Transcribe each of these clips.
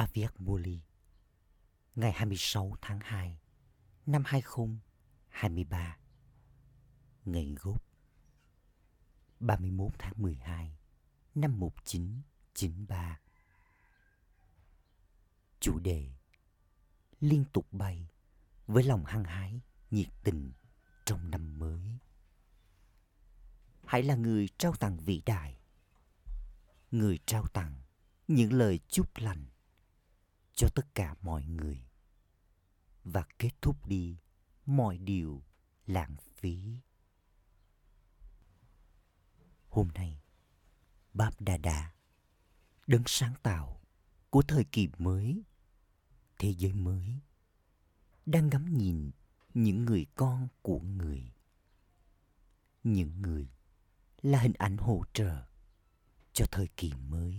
Aviakmuli ngày 26 tháng 2 năm 2023 ngày gốc 31 tháng 12 năm 1993 chủ đề, liên tục bay với lòng hăng hái, nhiệt tình trong năm mới. Hãy là người trao tặng vĩ đại, người trao tặng những lời chúc lành cho tất cả mọi người. Và kết thúc đi mọi điều lãng phí. Hôm nay báp đà đà đấng sáng tạo của thời kỳ mới, thế giới mới, đang ngắm nhìn những người con của người. Những người là hình ảnh hỗ trợ cho thời kỳ mới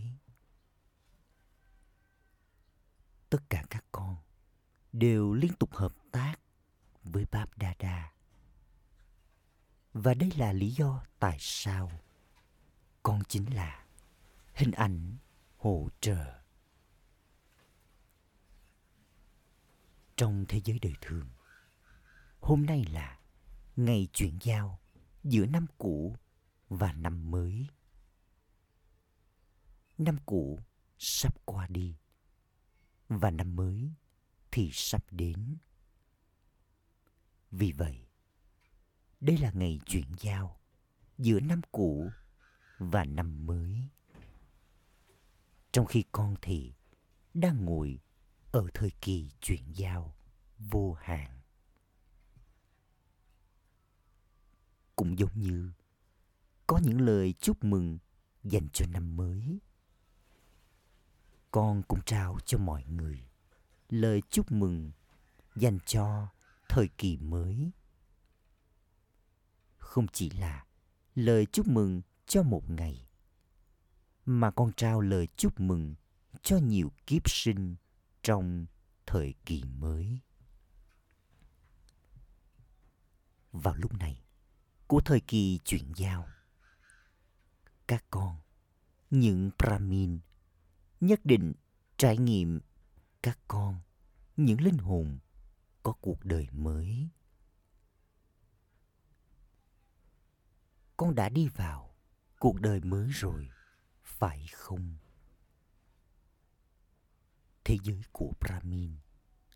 tất cả các con đều liên tục hợp tác với Báp Đa Đa. Và đây là lý do tại sao con chính là hình ảnh hỗ trợ. Trong thế giới đời thường, hôm nay là ngày chuyển giao giữa năm cũ và năm mới. Năm cũ sắp qua đi và năm mới thì sắp đến. Vì vậy, đây là ngày chuyển giao giữa năm cũ và năm mới. Trong khi con thì đang ngồi ở thời kỳ chuyển giao vô hạn. Cũng giống như có những lời chúc mừng dành cho năm mới con cũng trao cho mọi người lời chúc mừng dành cho thời kỳ mới. Không chỉ là lời chúc mừng cho một ngày, mà con trao lời chúc mừng cho nhiều kiếp sinh trong thời kỳ mới. Vào lúc này, của thời kỳ chuyển giao, các con, những Brahmin nhất định trải nghiệm các con, những linh hồn có cuộc đời mới. Con đã đi vào cuộc đời mới rồi, phải không? Thế giới của brahmin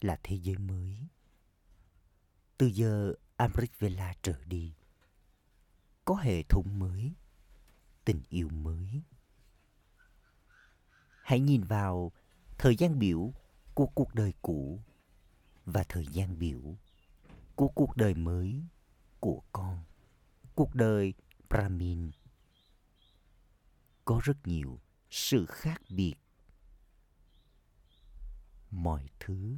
là thế giới mới. Từ giờ amrit vela trở đi, có hệ thống mới, tình yêu mới hãy nhìn vào thời gian biểu của cuộc đời cũ và thời gian biểu của cuộc đời mới của con. Cuộc đời brahmin có rất nhiều sự khác biệt. Mọi thứ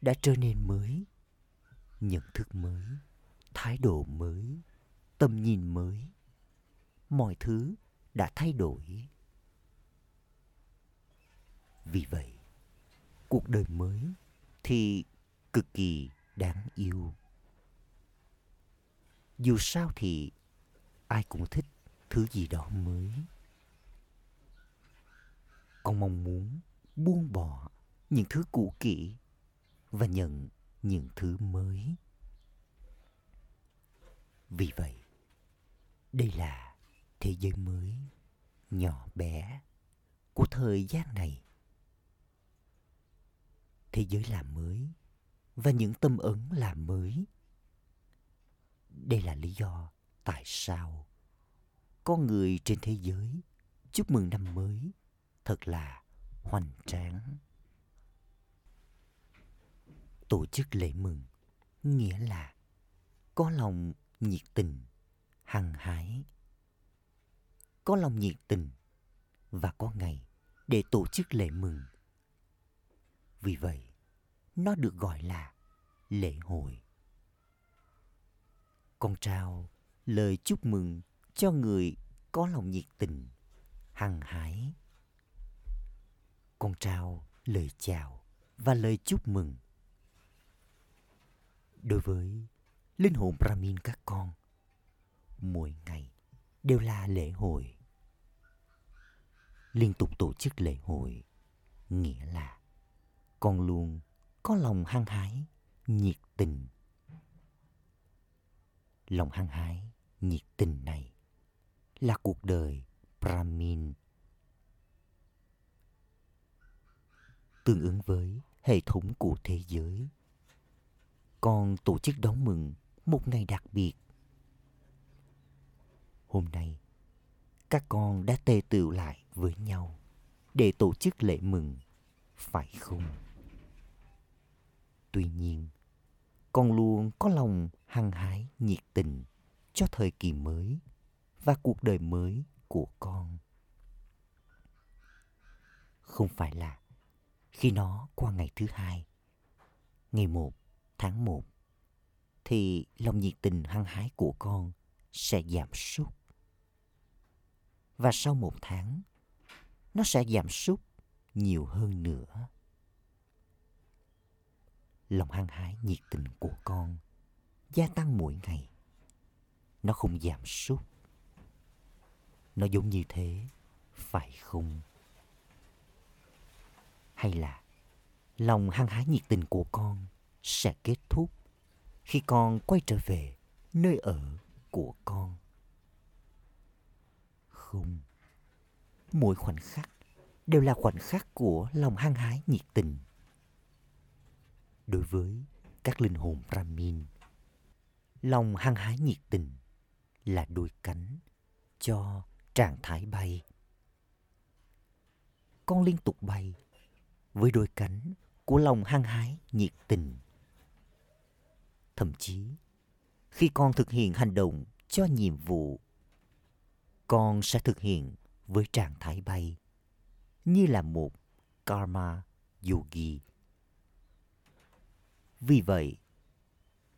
đã trở nên mới, nhận thức mới, thái độ mới, tầm nhìn mới. Mọi thứ đã thay đổi vì vậy, cuộc đời mới thì cực kỳ đáng yêu. Dù sao thì ai cũng thích thứ gì đó mới. Con mong muốn buông bỏ những thứ cũ kỹ và nhận những thứ mới. Vì vậy, đây là thế giới mới nhỏ bé của thời gian này thế giới làm mới và những tâm ấn làm mới. Đây là lý do tại sao con người trên thế giới chúc mừng năm mới thật là hoành tráng. Tổ chức lễ mừng nghĩa là có lòng nhiệt tình, hăng hái. Có lòng nhiệt tình và có ngày để tổ chức lễ mừng vì vậy, nó được gọi là lễ hội. Con trao lời chúc mừng cho người có lòng nhiệt tình, hăng hái. Con trao lời chào và lời chúc mừng. Đối với linh hồn Brahmin các con, mỗi ngày đều là lễ hội. Liên tục tổ chức lễ hội nghĩa là con luôn có lòng hăng hái, nhiệt tình. Lòng hăng hái, nhiệt tình này là cuộc đời brahmin. Tương ứng với hệ thống của thế giới, con tổ chức đón mừng một ngày đặc biệt. Hôm nay, các con đã tề tựu lại với nhau để tổ chức lễ mừng, phải không? Tuy nhiên, con luôn có lòng hăng hái, nhiệt tình cho thời kỳ mới và cuộc đời mới của con. Không phải là khi nó qua ngày thứ hai, ngày một tháng một, thì lòng nhiệt tình hăng hái của con sẽ giảm sút. Và sau một tháng, nó sẽ giảm sút nhiều hơn nữa lòng hăng hái nhiệt tình của con. Gia tăng mỗi ngày. Nó không giảm sút. Nó giống như thế, phải không? Hay là lòng hăng hái nhiệt tình của con sẽ kết thúc khi con quay trở về nơi ở của con? Không. Mỗi khoảnh khắc đều là khoảnh khắc của lòng hăng hái nhiệt tình đối với các linh hồn brahmin lòng hăng hái nhiệt tình là đôi cánh cho trạng thái bay. Con liên tục bay với đôi cánh của lòng hăng hái nhiệt tình. Thậm chí, khi con thực hiện hành động cho nhiệm vụ, con sẽ thực hiện với trạng thái bay, như là một karma yogi vì vậy,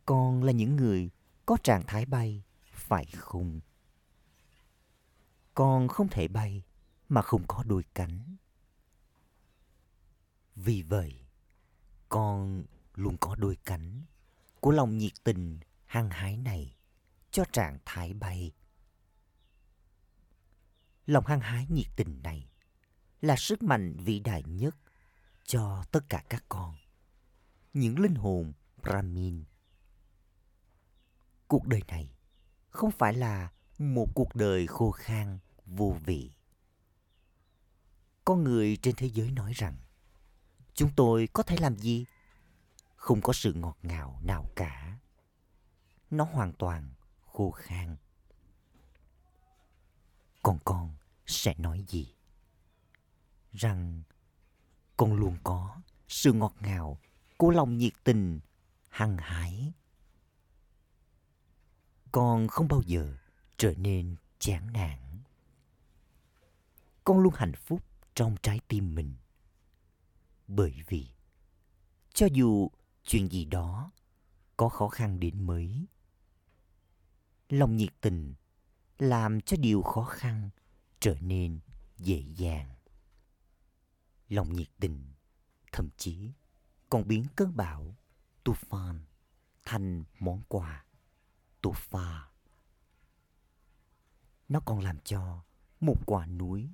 con là những người có trạng thái bay, phải không? Con không thể bay mà không có đôi cánh. Vì vậy, con luôn có đôi cánh của lòng nhiệt tình, hăng hái này cho trạng thái bay. Lòng hăng hái nhiệt tình này là sức mạnh vĩ đại nhất cho tất cả các con những linh hồn brahmin. Cuộc đời này không phải là một cuộc đời khô khan, vô vị. Con người trên thế giới nói rằng, chúng tôi có thể làm gì? Không có sự ngọt ngào nào cả. Nó hoàn toàn khô khan. Còn con sẽ nói gì? Rằng con luôn có sự ngọt ngào của lòng nhiệt tình, hăng hái. Con không bao giờ trở nên chán nản. Con luôn hạnh phúc trong trái tim mình. Bởi vì, cho dù chuyện gì đó có khó khăn đến mấy, lòng nhiệt tình làm cho điều khó khăn trở nên dễ dàng. Lòng nhiệt tình, thậm chí còn biến cơn bão tufan thành món quà tufa nó còn làm cho một quả núi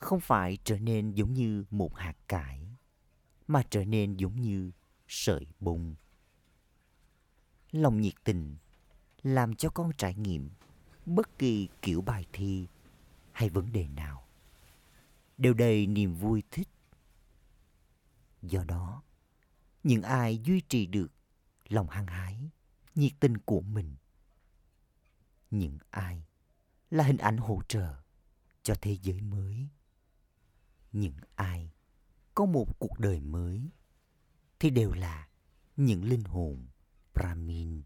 không phải trở nên giống như một hạt cải, mà trở nên giống như sợi bông. Lòng nhiệt tình làm cho con trải nghiệm bất kỳ kiểu bài thi hay vấn đề nào. Đều đầy niềm vui thích. Do đó những ai duy trì được lòng hăng hái, nhiệt tình của mình. Những ai là hình ảnh hỗ trợ cho thế giới mới. Những ai có một cuộc đời mới thì đều là những linh hồn brahmin.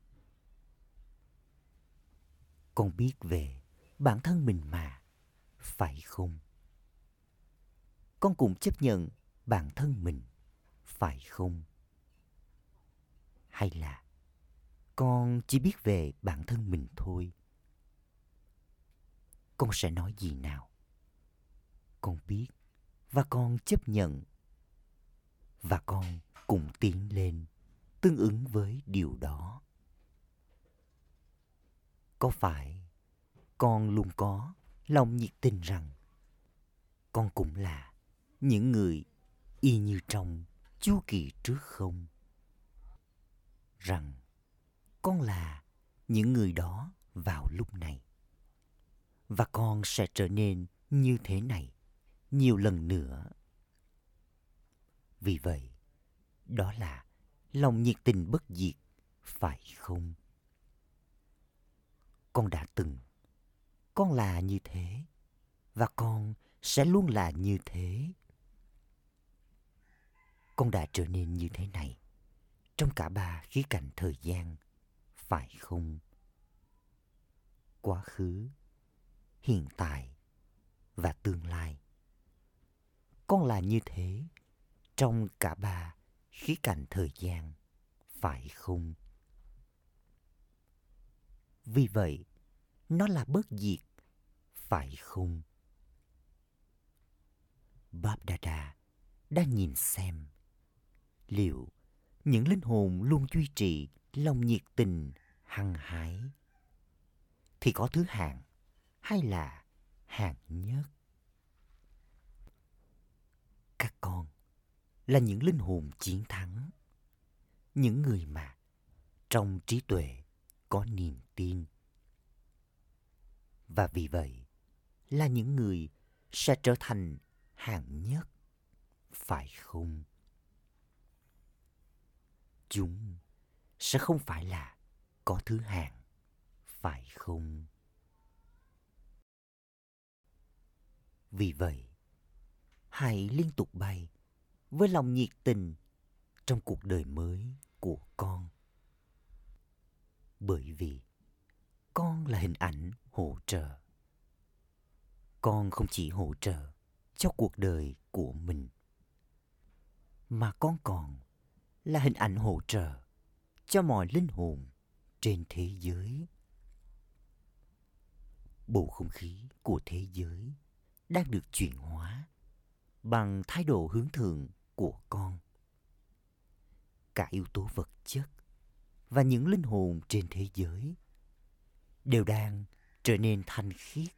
Con biết về bản thân mình mà, phải không? Con cũng chấp nhận bản thân mình, phải không? Hay là con chỉ biết về bản thân mình thôi. Con sẽ nói gì nào? Con biết và con chấp nhận. Và con cùng tiến lên, tương ứng với điều đó. Có phải con luôn có lòng nhiệt tình rằng con cũng là những người y như trong chu kỳ trước không? Rằng con là những người đó vào lúc này. Và con sẽ trở nên như thế này nhiều lần nữa. Vì vậy, đó là lòng nhiệt tình bất diệt, phải không? Con đã từng, con là như thế, và con sẽ luôn là như thế. Con đã trở nên như thế này trong cả ba khía cạnh thời gian, phải không? Quá khứ, hiện tại và tương lai. Con là như thế trong cả ba khía cạnh thời gian, phải không? Vì vậy, nó là bất diệt, phải không? Báp đã đang nhìn xem liệu những linh hồn luôn duy trì lòng nhiệt tình, hăng hái. Thì có thứ hạng hay là hạng nhất? Các con là những linh hồn chiến thắng, những người mà trong trí tuệ có niềm tin. Và vì vậy là những người sẽ trở thành hạng nhất, phải không? Chúng sẽ không phải là có thứ hạng, phải không? Vì vậy, hãy liên tục bay với lòng nhiệt tình trong cuộc đời mới của con. Bởi vì con là hình ảnh hỗ trợ. Con không chỉ hỗ trợ cho cuộc đời của mình, mà con còn là hình ảnh hỗ trợ cho mọi linh hồn trên thế giới. Bầu không khí của thế giới đang được chuyển hóa bằng thái độ hướng thượng của con. Cả yếu tố vật chất và những linh hồn trên thế giới đều đang trở nên thanh khiết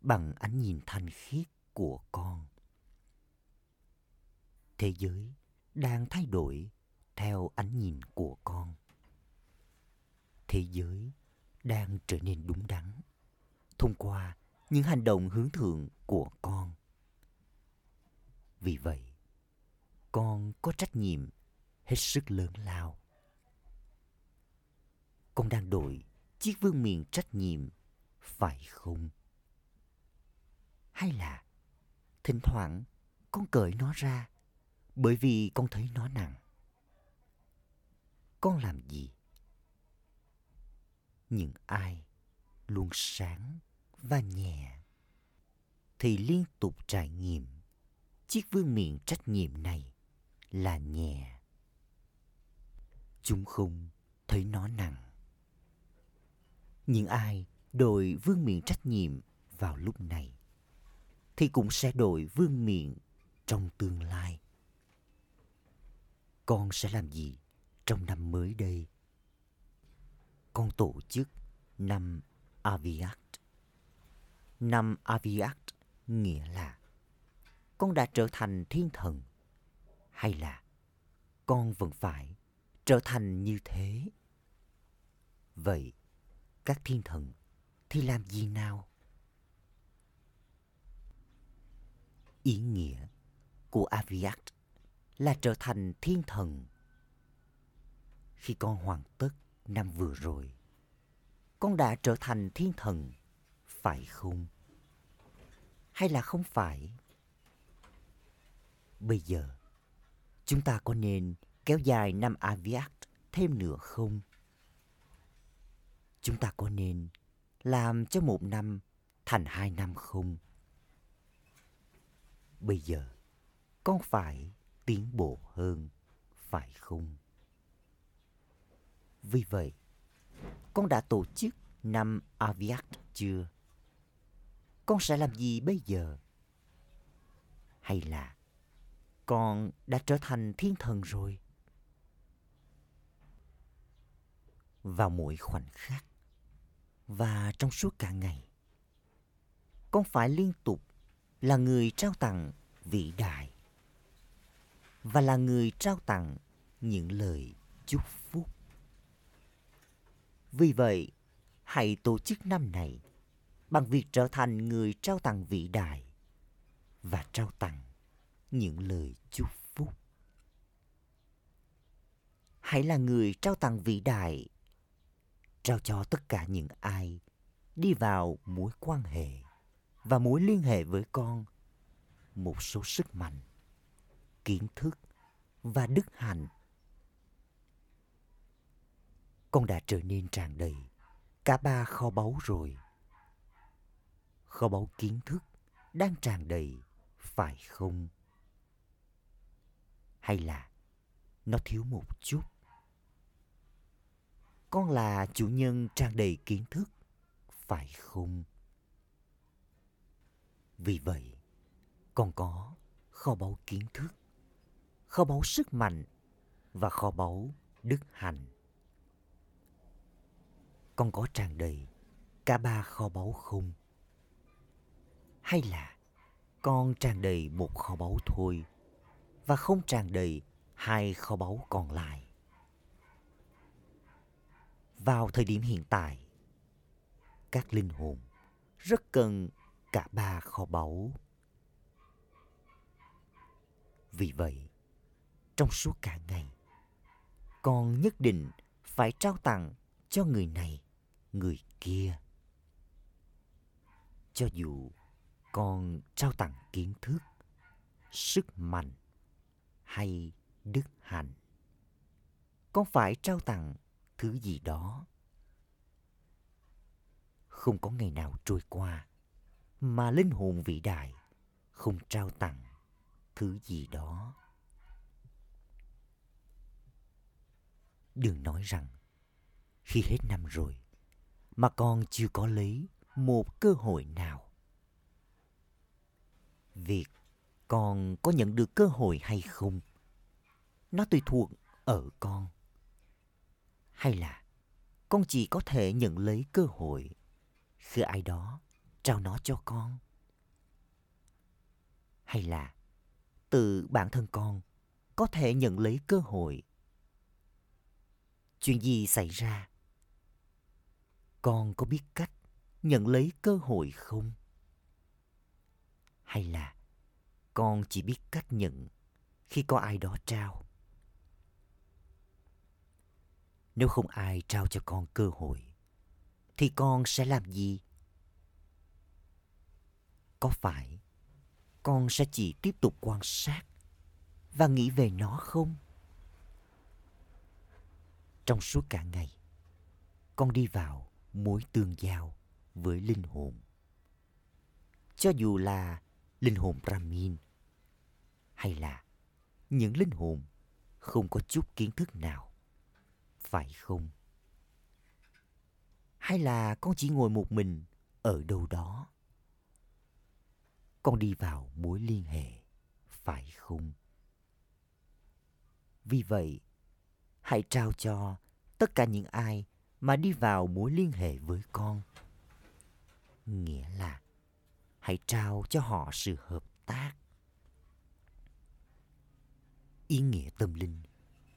bằng ánh nhìn thanh khiết của con. Thế giới đang thay đổi theo ánh nhìn của con. Thế giới đang trở nên đúng đắn thông qua những hành động hướng thượng của con. Vì vậy, con có trách nhiệm hết sức lớn lao. Con đang đổi chiếc vương miện trách nhiệm, phải không? Hay là thỉnh thoảng con cởi nó ra bởi vì con thấy nó nặng? Con làm gì? Những ai luôn sáng và nhẹ thì liên tục trải nghiệm chiếc vương miện trách nhiệm này là nhẹ. Chúng không thấy nó nặng. Những ai đội vương miện trách nhiệm vào lúc này thì cũng sẽ đội vương miện trong tương lai. Con sẽ làm gì? Trong năm mới đây con tổ chức năm Aviat. Năm Aviat nghĩa là con đã trở thành thiên thần hay là con vẫn phải trở thành như thế? Vậy các thiên thần thì làm gì nào? Ý nghĩa của Aviat là trở thành thiên thần khi con hoàn tất năm vừa rồi, con đã trở thành thiên thần, phải không? Hay là không phải? Bây giờ, chúng ta có nên kéo dài năm aviat thêm nữa không? Chúng ta có nên làm cho một năm thành hai năm không? Bây giờ, con phải tiến bộ hơn, phải không? Vì vậy, con đã tổ chức năm Aviat chưa? Con sẽ làm gì bây giờ? Hay là con đã trở thành thiên thần rồi? Vào mỗi khoảnh khắc và trong suốt cả ngày, con phải liên tục là người trao tặng vĩ đại. và là người trao tặng những lời chúc phúc. Vì vậy, hãy tổ chức năm này bằng việc trở thành người trao tặng vĩ đại và trao tặng những lời chúc phúc. Hãy là người trao tặng vĩ đại, trao cho tất cả những ai đi vào mối quan hệ và mối liên hệ với con một số sức mạnh, kiến thức và đức hạnh. Con đã trở nên tràn đầy cả ba kho báu rồi. Kho báu kiến thức đang tràn đầy, phải không? Hay là nó thiếu một chút? Con là chủ nhân tràn đầy kiến thức, phải không? Vì vậy, con có kho báu kiến thức, kho báu sức mạnh và kho báu đức hạnh. Con có tràn đầy cả ba kho báu không? Hay là con tràn đầy một kho báu thôi và không tràn đầy hai kho báu còn lại? Vào thời điểm hiện tại, các linh hồn rất cần cả ba kho báu. Vì vậy, trong suốt cả ngày, con nhất định phải trao tặng cho người này, người kia. Cho dù con trao tặng kiến thức, sức mạnh hay đức hạnh, con phải trao tặng thứ gì đó. Không có ngày nào trôi qua mà linh hồn vĩ đại không trao tặng thứ gì đó. Đừng nói rằng khi hết năm rồi mà con chưa có lấy một cơ hội nào. Việc con có nhận được cơ hội hay không, nó tùy thuộc ở con. Hay là con chỉ có thể nhận lấy cơ hội khi ai đó trao nó cho con. Hay là từ bản thân con có thể nhận lấy cơ hội chuyện gì xảy ra con có biết cách nhận lấy cơ hội không? Hay là con chỉ biết cách nhận khi có ai đó trao? Nếu không ai trao cho con cơ hội, thì con sẽ làm gì? Có phải con sẽ chỉ tiếp tục quan sát và nghĩ về nó không? Trong suốt cả ngày, con đi vào mối tương giao với linh hồn. Cho dù là linh hồn brahmin hay là những linh hồn không có chút kiến thức nào, phải không? Hay là con chỉ ngồi một mình ở đâu đó? Con đi vào mối liên hệ, phải không? Vì vậy, hãy trao cho tất cả những ai mà đi vào mối liên hệ với con. Nghĩa là hãy trao cho họ sự hợp tác. Ý nghĩa tâm linh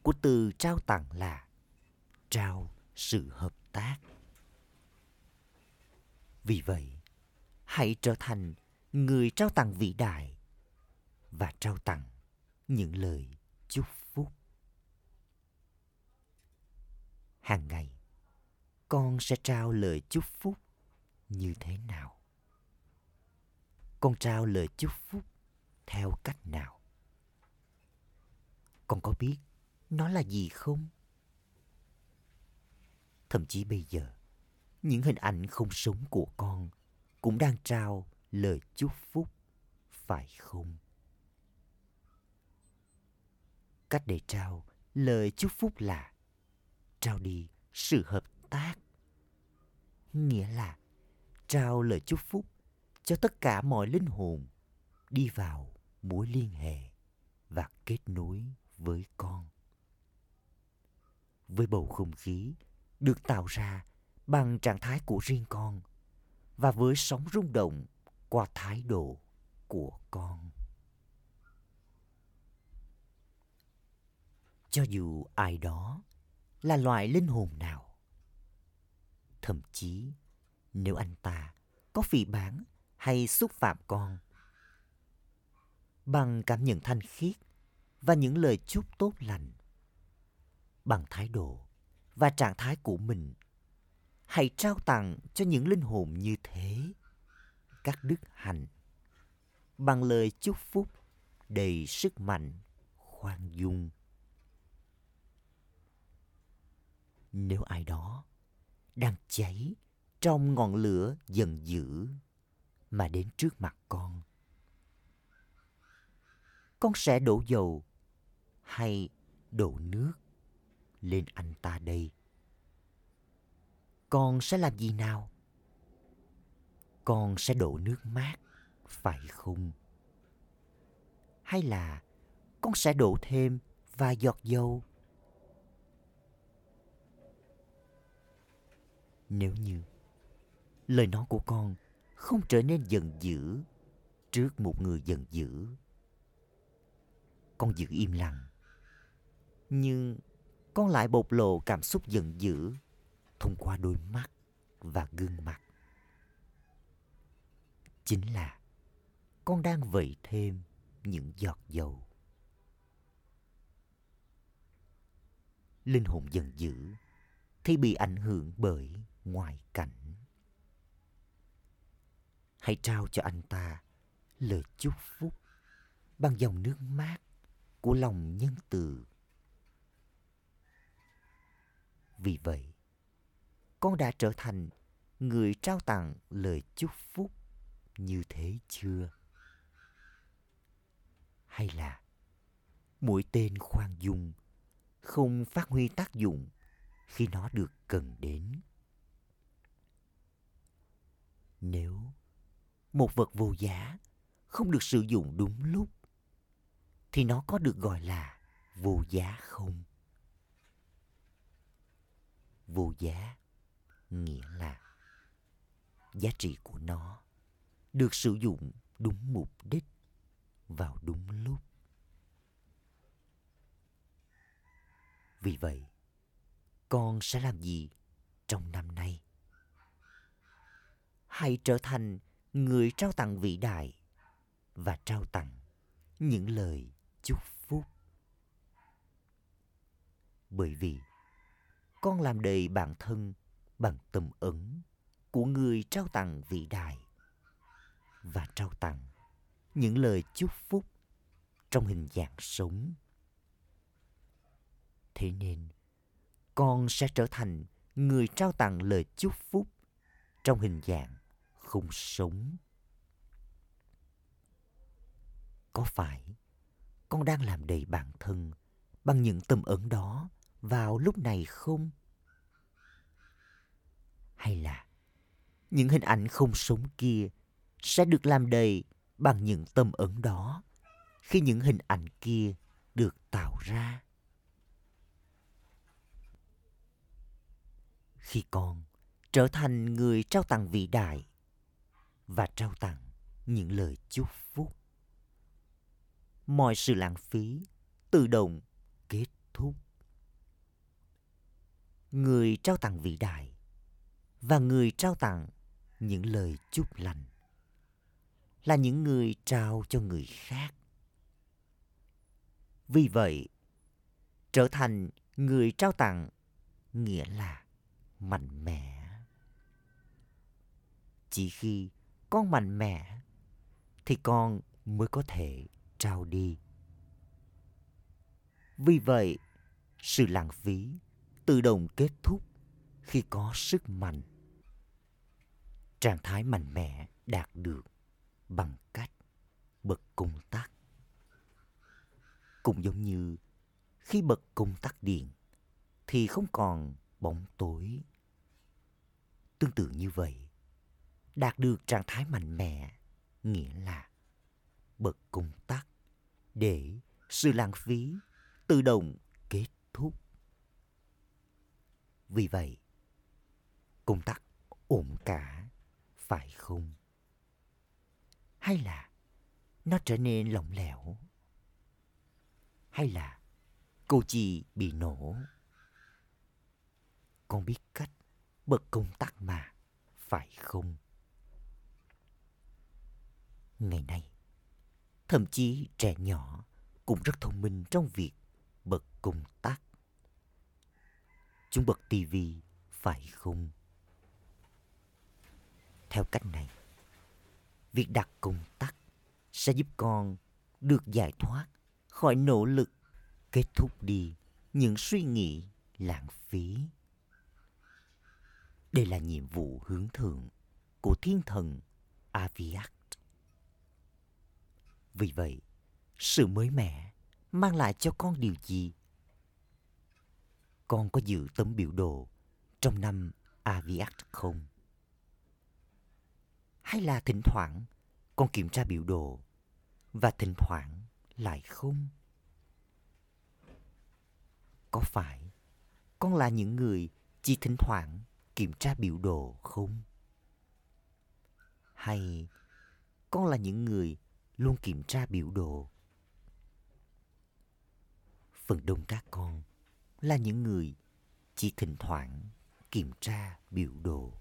của từ trao tặng là trao sự hợp tác. Vì vậy hãy trở thành người trao tặng vĩ đại và trao tặng những lời chúc phúc. Hàng ngày, con sẽ trao lời chúc phúc như thế nào? Con trao lời chúc phúc theo cách nào? Con có biết nó là gì không? Thậm chí bây giờ, những hình ảnh không sống của con cũng đang trao lời chúc phúc phải không cách để trao lời chúc phúc là trao đi sự hợp tác. Nghĩa là trao lời chúc phúc cho tất cả mọi linh hồn đi vào mối liên hệ và kết nối với con. Với bầu không khí được tạo ra bằng trạng thái của riêng con và với sóng rung động qua thái độ của con. Cho dù ai đó là loại linh hồn nào thậm chí nếu anh ta có phỉ bán hay xúc phạm con. Bằng cảm nhận thanh khiết và những lời chúc tốt lành, bằng thái độ và trạng thái của mình, hãy trao tặng cho những linh hồn như thế, các đức hạnh, bằng lời chúc phúc đầy sức mạnh, khoan dung. Nếu ai đó đang cháy trong ngọn lửa giận dữ mà đến trước mặt con. Con sẽ đổ dầu hay đổ nước lên anh ta đây? Con sẽ làm gì nào? Con sẽ đổ nước mát, phải không? Hay là con sẽ đổ thêm vài giọt dầu nếu như lời nói của con không trở nên giận dữ trước một người giận dữ, con giữ im lặng. Nhưng con lại bộc lộ cảm xúc giận dữ thông qua đôi mắt và gương mặt. Chính là con đang vẩy thêm những giọt dầu. Linh hồn giận dữ thì bị ảnh hưởng bởi ngoại cảnh. Hãy trao cho anh ta lời chúc phúc bằng dòng nước mát của lòng nhân từ. Vì vậy, con đã trở thành người trao tặng lời chúc phúc như thế chưa? Hay là mũi tên khoan dung không phát huy tác dụng khi nó được cần đến? Nếu một vật vô giá không được sử dụng đúng lúc, thì nó có được gọi là vô giá không? Vô giá nghĩa là giá trị của nó được sử dụng đúng mục đích vào đúng lúc. Vì vậy, con sẽ làm gì trong năm nay? Hãy trở thành người trao tặng vĩ đại và trao tặng những lời chúc phúc. Bởi vì con làm đầy bản thân bằng tâm ấn của người trao tặng vĩ đại và trao tặng những lời chúc phúc trong hình dạng sống. Thế nên, con sẽ trở thành người trao tặng lời chúc phúc trong hình dạng không sống có phải con đang làm đầy bản thân bằng những tâm ấn đó vào lúc này không? Hay là những hình ảnh không sống kia sẽ được làm đầy bằng những tâm ấn đó khi những hình ảnh kia được tạo ra? Khi con trở thành người trao tặng vĩ đại và trao tặng những lời chúc phúc. Mọi sự lãng phí tự động kết thúc. Người trao tặng vĩ đại và người trao tặng những lời chúc lành là những người trao cho người khác. Vì vậy, trở thành người trao tặng nghĩa là mạnh mẽ. Chỉ khi con mạnh mẽ, thì con mới có thể trao đi. Vì vậy, sự lãng phí tự động kết thúc khi có sức mạnh. Trạng thái mạnh mẽ đạt được bằng cách bật công tắc. Cũng giống như khi bật công tắc điện thì không còn bóng tối. Tương tự như vậy đạt được trạng thái mạnh mẽ nghĩa là bật công tắc để sự lãng phí tự động kết thúc vì vậy công tắc ổn cả phải không hay là nó trở nên lỏng lẻo hay là cô chị bị nổ. Con biết cách bật công tắc mà, phải không? Ngày nay, thậm chí trẻ nhỏ cũng rất thông minh trong việc bật công tắc. Chúng bật tivi, phải không? Theo cách này, việc đặt công tắc sẽ giúp con được giải thoát khỏi nỗ lực kết thúc đi những suy nghĩ lãng phí. Đây là nhiệm vụ hướng thượng của thiên thần Aviak. Vì vậy, sự mới mẻ mang lại cho con điều gì? Con có giữ tấm biểu đồ trong năm Aviat không? Hay là thỉnh thoảng con kiểm tra biểu đồ và thỉnh thoảng lại không? Có phải con là những người chỉ thỉnh thoảng kiểm tra biểu đồ không? Hay con là những người luôn kiểm tra biểu đồ? Phần đông các con là những người chỉ thỉnh thoảng kiểm tra biểu đồ.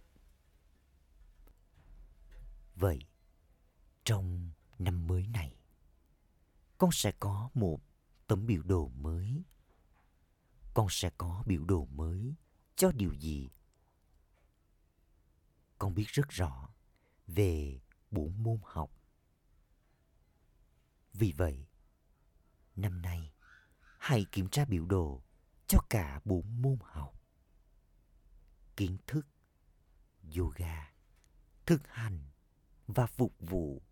Vậy, trong năm mới này, con sẽ có một tấm biểu đồ mới. Con sẽ có biểu đồ mới cho điều gì? Con biết rất rõ về bốn môn học. Vì vậy, năm nay, hãy kiểm tra biểu đồ cho cả bốn môn học. Kiến thức, yoga, thực hành và phục vụ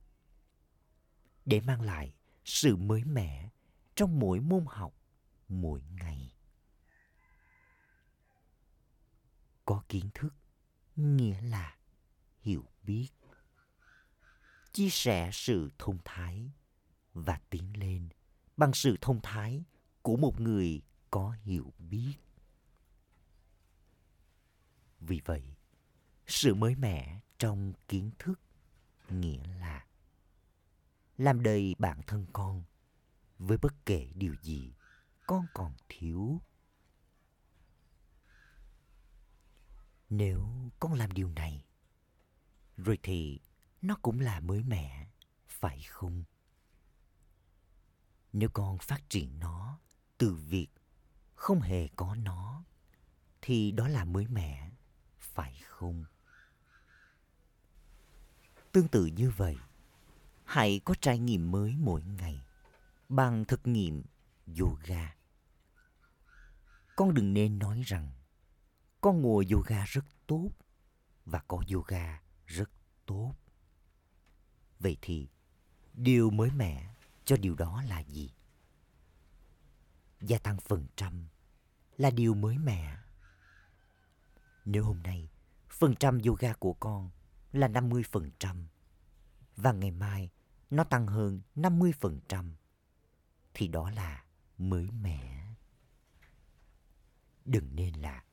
để mang lại sự mới mẻ trong mỗi môn học mỗi ngày. Có kiến thức nghĩa là hiểu biết, chia sẻ sự thông thái và tiến lên bằng sự thông thái của một người có hiểu biết. Vì vậy, sự mới mẻ trong kiến thức nghĩa là làm đầy bản thân con với bất kể điều gì con còn thiếu. Nếu con làm điều này, rồi thì nó cũng là mới mẻ, phải không? Nếu con phát triển nó từ việc không hề có nó, thì đó là mới mẻ, phải không? Tương tự như vậy, hãy có trải nghiệm mới mỗi ngày bằng thực nghiệm yoga. Con đừng nên nói rằng con ngồi yoga rất tốt và có yoga rất tốt. Vậy thì điều mới mẻ cho điều đó là gì? Gia tăng phần trăm là điều mới mẻ. Nếu hôm nay phần trăm yoga của con là 50% và ngày mai nó tăng hơn 50% thì đó là mới mẻ. Đừng nên là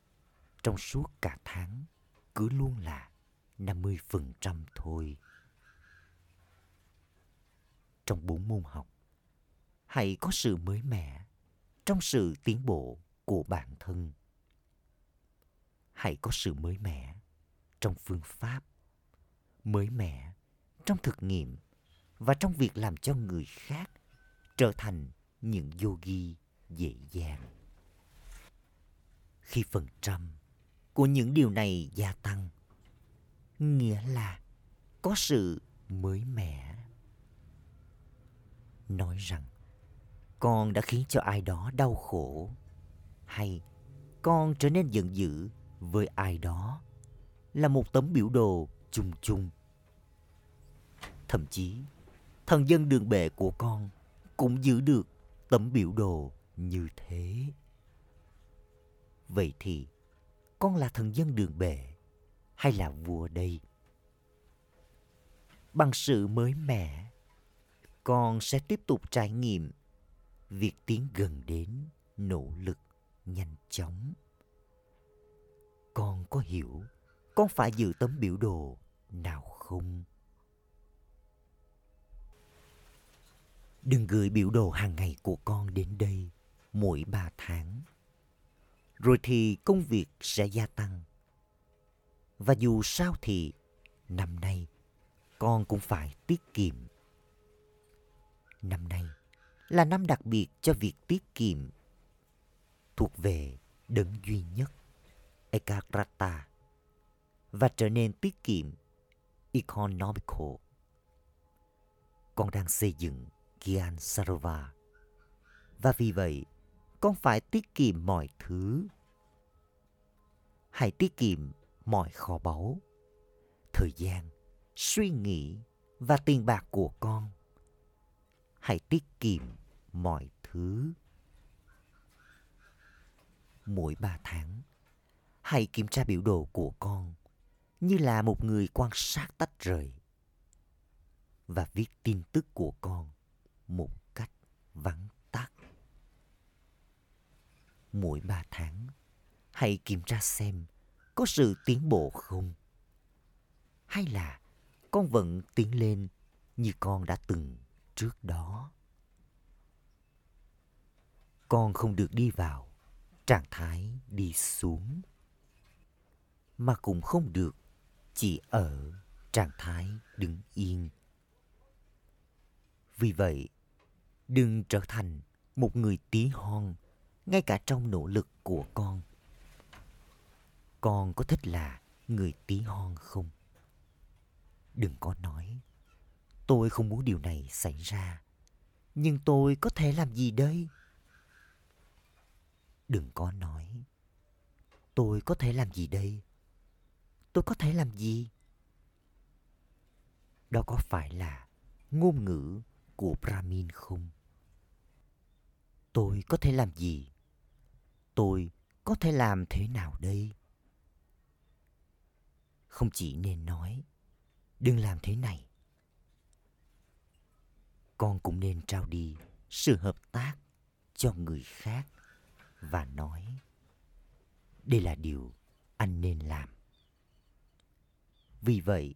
trong suốt cả tháng cứ luôn là 50% thôi. Trong bốn môn học, hãy có sự mới mẻ trong sự tiến bộ của bản thân. Hãy có sự mới mẻ trong phương pháp mới mẻ trong thực nghiệm và trong việc làm cho người khác trở thành những yogi dễ dàng. Khi phần trăm của những điều này gia tăng, nghĩa là có sự mới mẻ. Nói rằng con đã khiến cho ai đó đau khổ hay con trở nên giận dữ với ai đó là một tấm biểu đồ chung chung. Thậm chí, thần dân đường bệ của con cũng giữ được tấm biểu đồ như thế. Vậy thì, con là thần dân đường bệ hay là vua đây? Bằng sự mới mẻ, con sẽ tiếp tục trải nghiệm việc tiến gần đến, nỗ lực, nhanh chóng. Con có hiểu con phải giữ tấm biểu đồ nào không? Đừng gửi biểu đồ hàng ngày của con đến đây mỗi ba tháng. Rồi thì công việc sẽ gia tăng. Và dù sao thì, năm nay, con cũng phải tiết kiệm. Năm nay là năm đặc biệt cho việc tiết kiệm thuộc về đấng duy nhất Ekagrata và trở nên tiết kiệm economical. Con đang xây dựng Gyan Sarova và vì vậy con phải tiết kiệm mọi thứ. Hãy tiết kiệm mọi kho báu, thời gian, suy nghĩ và tiền bạc của con. Hãy tiết kiệm mọi thứ. Mỗi ba tháng, hãy kiểm tra biểu đồ của con như là một người quan sát tách rời và viết tin tức của con một cách vắn tắt. Mỗi ba tháng, hãy kiểm tra xem có sự tiến bộ không? Hay là con vẫn tiến lên như con đã từng trước đó? Con không được đi vào trạng thái đi xuống mà cũng không được chỉ ở trạng thái đứng yên. Vì vậy, đừng trở thành một người tí hon ngay cả trong nỗ lực của con. Con có thích là người tí hon không? Đừng có nói, tôi không muốn điều này xảy ra, nhưng tôi có thể làm gì đây? Đừng có nói, tôi có thể làm gì đây? tôi có thể làm gì? Đó có phải là ngôn ngữ của Brahmin không? Tôi có thể làm gì? Tôi có thể làm thế nào đây? Không chỉ nên nói, đừng làm thế này. Con cũng nên trao đi sự hợp tác cho người khác và nói đây là điều anh nên làm vì vậy,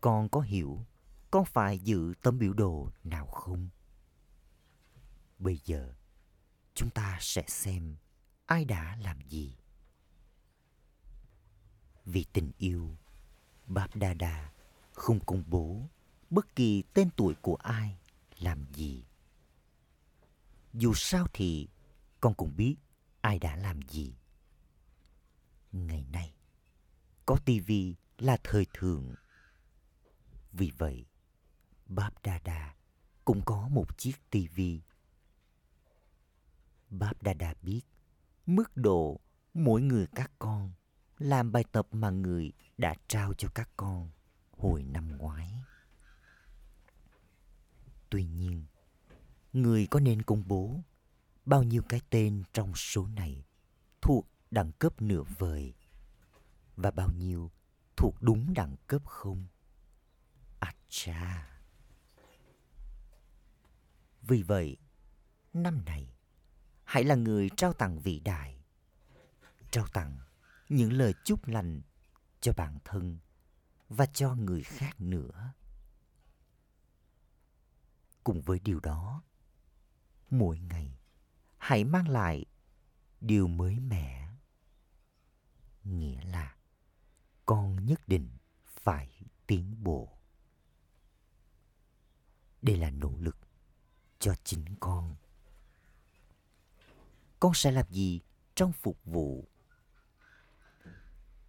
con có hiểu con phải giữ tấm biểu đồ nào không? Bây giờ, chúng ta sẽ xem ai đã làm gì. Vì tình yêu, Báp Đa Đa không công bố bất kỳ tên tuổi của ai làm gì. Dù sao thì con cũng biết ai đã làm gì. Ngày nay, có tivi là thời thượng. Vì vậy, Bab Dada cũng có một chiếc tivi. Bab Dada biết mức độ mỗi người các con làm bài tập mà người đã trao cho các con hồi năm ngoái. Tuy nhiên, người có nên công bố bao nhiêu cái tên trong số này thuộc đẳng cấp nửa vời và bao nhiêu thuộc đúng đẳng cấp không? À cha! Vì vậy, năm này, hãy là người trao tặng vĩ đại. Trao tặng những lời chúc lành cho bản thân và cho người khác nữa. Cùng với điều đó, mỗi ngày. Hãy mang lại điều mới mẻ. Nghĩa là con nhất định phải tiến bộ. Đây là nỗ lực cho chính con. Con sẽ làm gì trong phục vụ?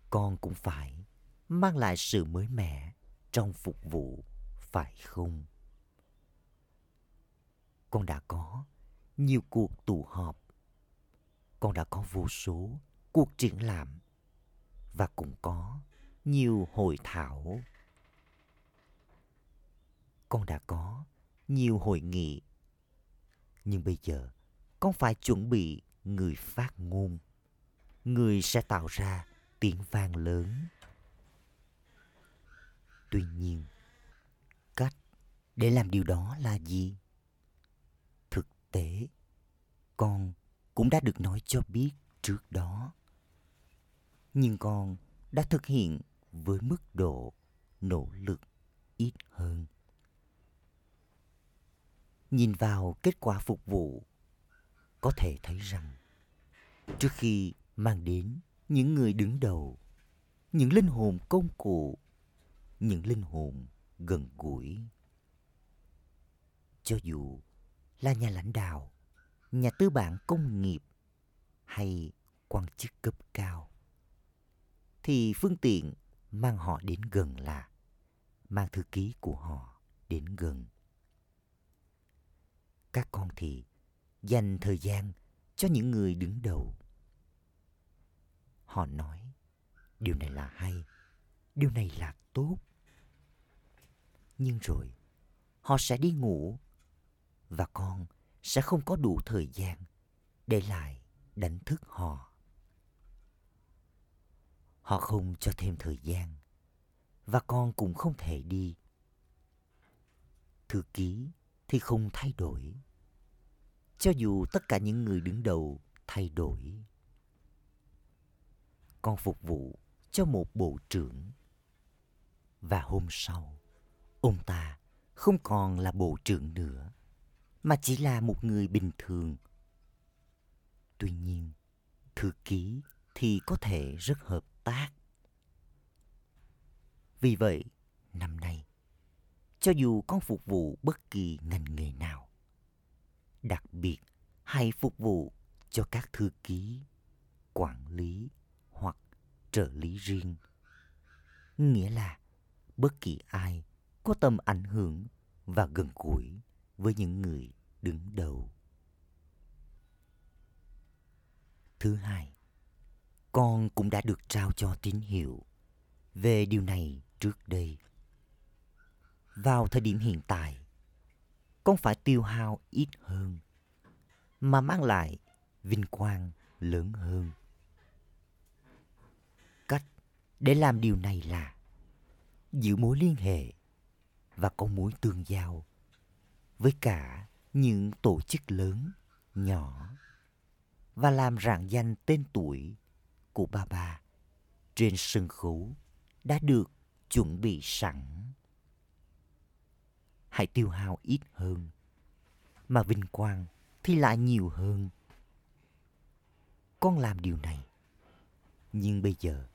Con cũng phải mang lại sự mới mẻ trong phục vụ, phải không? Con đã có nhiều cuộc tụ họp con đã có vô số cuộc triển lãm và cũng có nhiều hội thảo. Con đã có nhiều hội nghị. Nhưng bây giờ con phải chuẩn bị người phát ngôn. Người sẽ tạo ra tiếng vang lớn. Tuy nhiên, cách để làm điều đó là gì? Tế, con cũng đã được nói cho biết trước đó. Nhưng con đã thực hiện với mức độ nỗ lực ít hơn. Nhìn vào kết quả phục vụ, có thể thấy rằng trước khi mang đến những người đứng đầu, những linh hồn công cụ, những linh hồn gần gũi. Cho dù là nhà lãnh đạo, nhà tư bản công nghiệp hay quan chức cấp cao, thì phương tiện mang họ đến gần là mang thư ký của họ đến gần. Các con thì dành thời gian cho những người đứng đầu. Họ nói, điều này là hay, điều này là tốt. Nhưng rồi, họ sẽ đi ngủ và con sẽ không có đủ thời gian để lại đánh thức họ. Họ không cho thêm thời gian và con cũng không thể đi. Thư ký thì không thay đổi. Cho dù tất cả những người đứng đầu thay đổi. Con phục vụ cho một bộ trưởng. Và hôm sau, ông ta không còn là bộ trưởng nữa, mà chỉ là một người bình thường. Tuy nhiên, thư ký thì có thể rất hợp tác. Vì vậy, năm nay, cho dù con phục vụ bất kỳ ngành nghề nào, đặc biệt hay phục vụ cho các thư ký, quản lý hoặc trợ lý riêng. Nghĩa là bất kỳ ai có tầm ảnh hưởng và gần gũi với những người đứng đầu. Thứ hai, con cũng đã được trao cho tín hiệu về điều này trước đây. Vào thời điểm hiện tại, con phải tiêu hao ít hơn mà mang lại vinh quang lớn hơn. Cách để làm điều này là giữ mối liên hệ và có mối tương giao với cả những tổ chức lớn, nhỏ và làm rạng danh tên tuổi của ba ba trên sân khấu đã được chuẩn bị sẵn. Hãy tiêu hao ít hơn, mà vinh quang thì lại nhiều hơn. Con làm điều này, nhưng bây giờ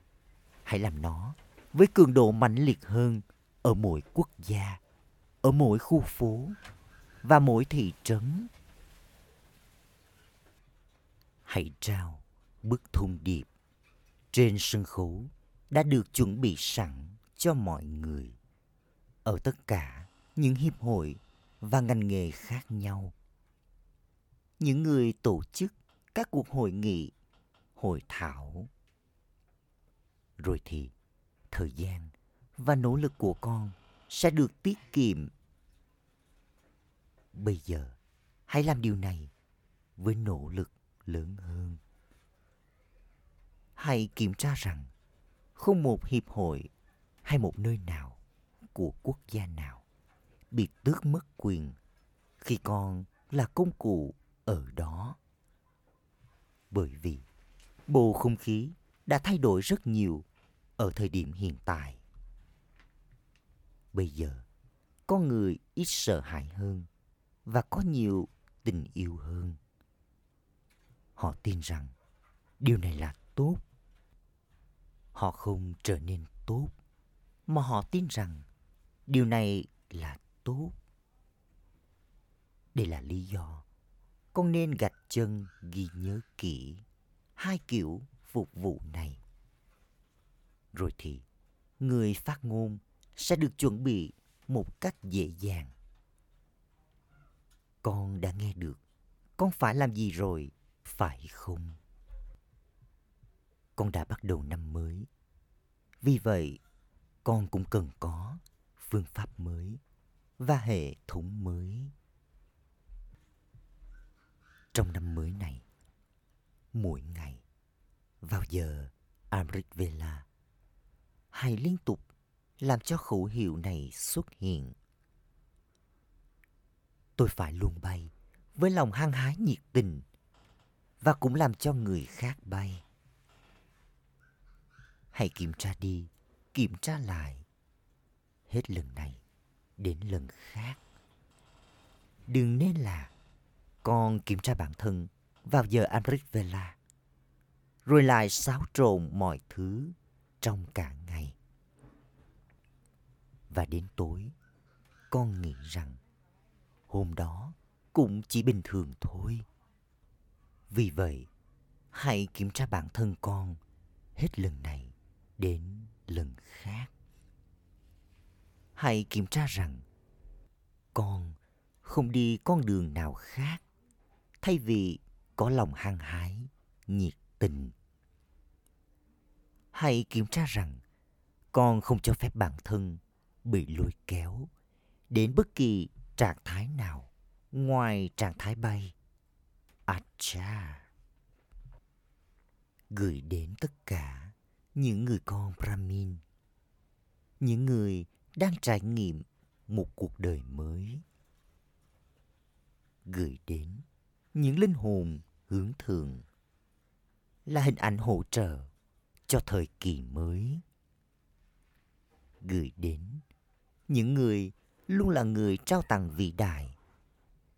hãy làm nó với cường độ mạnh liệt hơn ở mỗi quốc gia, ở mỗi khu phố và mỗi thị trấn. Hãy trao bức thông điệp trên sân khấu đã được chuẩn bị sẵn cho mọi người ở tất cả những hiệp hội và ngành nghề khác nhau. Những người tổ chức các cuộc hội nghị, hội thảo. Rồi thì thời gian và nỗ lực của con sẽ được tiết kiệm. Bây giờ, hãy làm điều này với nỗ lực lớn hơn. Hãy kiểm tra rằng không một hiệp hội hay một nơi nào của quốc gia nào bị tước mất quyền khi con là công cụ ở đó. Bởi vì bầu không khí đã thay đổi rất nhiều ở thời điểm hiện tại. Bây giờ, con người ít sợ hãi hơn và có nhiều tình yêu hơn. Họ tin rằng điều này là tốt. Họ không trở nên tốt, mà họ tin rằng điều này là tốt. Đây là lý do con nên gạch chân ghi nhớ kỹ hai kiểu phục vụ này. Rồi thì người phát ngôn sẽ được chuẩn bị một cách dễ dàng. Con đã nghe được con phải làm gì rồi, phải không? Con đã bắt đầu năm mới. Vì vậy, con cũng cần có phương pháp mới và hệ thống mới. Trong năm mới này, mỗi ngày, vào giờ Amrit Vela, hãy liên tục làm cho khẩu hiệu này xuất hiện. Tôi phải luôn bay với lòng hăng hái nhiệt tình và cũng làm cho người khác bay. Hãy kiểm tra đi kiểm tra lại hết lần này đến lần khác đừng nên là con kiểm tra bản thân vào giờ Amrit Vela, rồi lại xáo trộn mọi thứ trong cả ngày. Và đến tối, con nghĩ rằng hôm đó cũng chỉ bình thường thôi. Vì vậy, hãy kiểm tra bản thân con hết lần này đến lần khác. Hãy kiểm tra rằng con không đi con đường nào khác thay vì có lòng hăng hái, nhiệt tình. Hãy kiểm tra rằng con không cho phép bản thân bị lôi kéo đến bất kỳ trạng thái nào ngoài trạng thái bay. Acha. Gửi đến tất cả những người con Brahmin, những người đang trải nghiệm một cuộc đời mới. Gửi đến những linh hồn hướng thượng là hình ảnh hỗ trợ cho thời kỳ mới. Gửi đến những người luôn là người trao tặng vĩ đại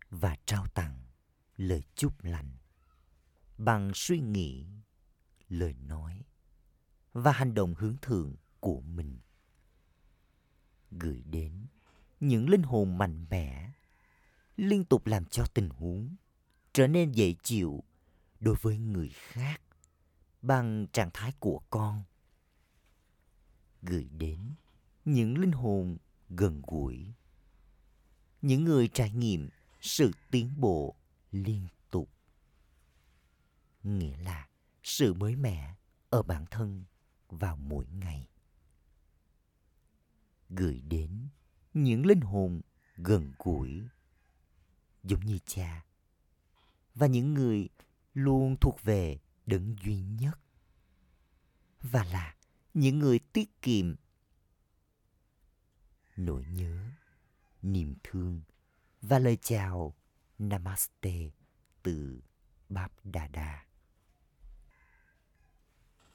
và trao tặng lời chúc lành bằng suy nghĩ, lời nói và hành động hướng thượng của mình. Gửi đến những linh hồn mạnh mẽ, liên tục làm cho tình huống trở nên dễ chịu đối với người khác bằng trạng thái của con. Gửi đến những linh hồn gần gũi, những người trải nghiệm sự tiến bộ liên tục. Nghĩa là sự mới mẻ ở bản thân vào mỗi ngày. Gửi đến những linh hồn gần gũi, giống như cha, và những người luôn thuộc về đấng duy nhất, và là những người tiết kiệm nỗi nhớ, niềm thương và lời chào Namaste từ Báp Đà Đà.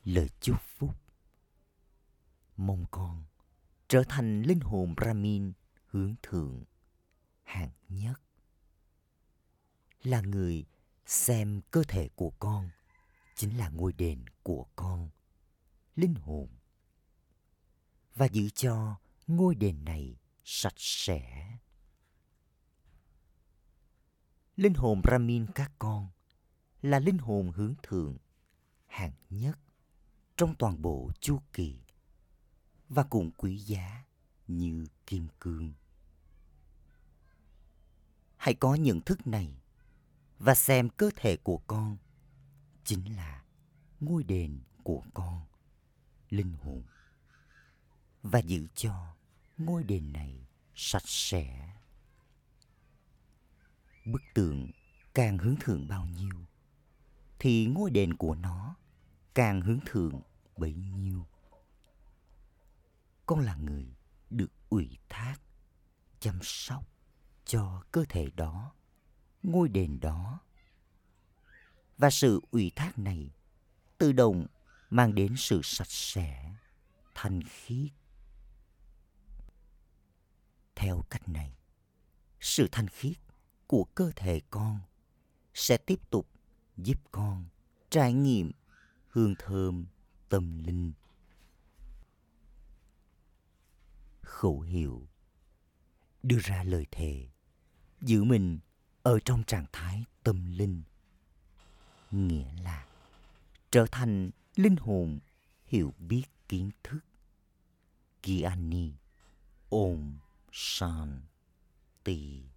Lời chúc phúc Mong con trở thành linh hồn Brahmin hướng thượng hạng nhất. Là người xem cơ thể của con chính là ngôi đền của con, linh hồn. Và giữ cho ngôi đền này sạch sẽ. Linh hồn Brahmin các con là linh hồn hướng thượng, hạng nhất trong toàn bộ chu kỳ và cũng quý giá như kim cương. Hãy có nhận thức này và xem cơ thể của con chính là ngôi đền của con, linh hồn. Và giữ cho ngôi đền này sạch sẽ. Bức tượng càng hướng thượng bao nhiêu, thì ngôi đền của nó càng hướng thượng bấy nhiêu. Con là người được ủy thác, chăm sóc cho cơ thể đó, ngôi đền đó. Và sự ủy thác này tự động mang đến sự sạch sẽ, thanh khiết theo cách này, sự thanh khiết của cơ thể con sẽ tiếp tục giúp con trải nghiệm hương thơm tâm linh. Khẩu hiệu đưa ra lời thề giữ mình ở trong trạng thái tâm linh nghĩa là trở thành linh hồn hiểu biết kiến thức Kiani 山地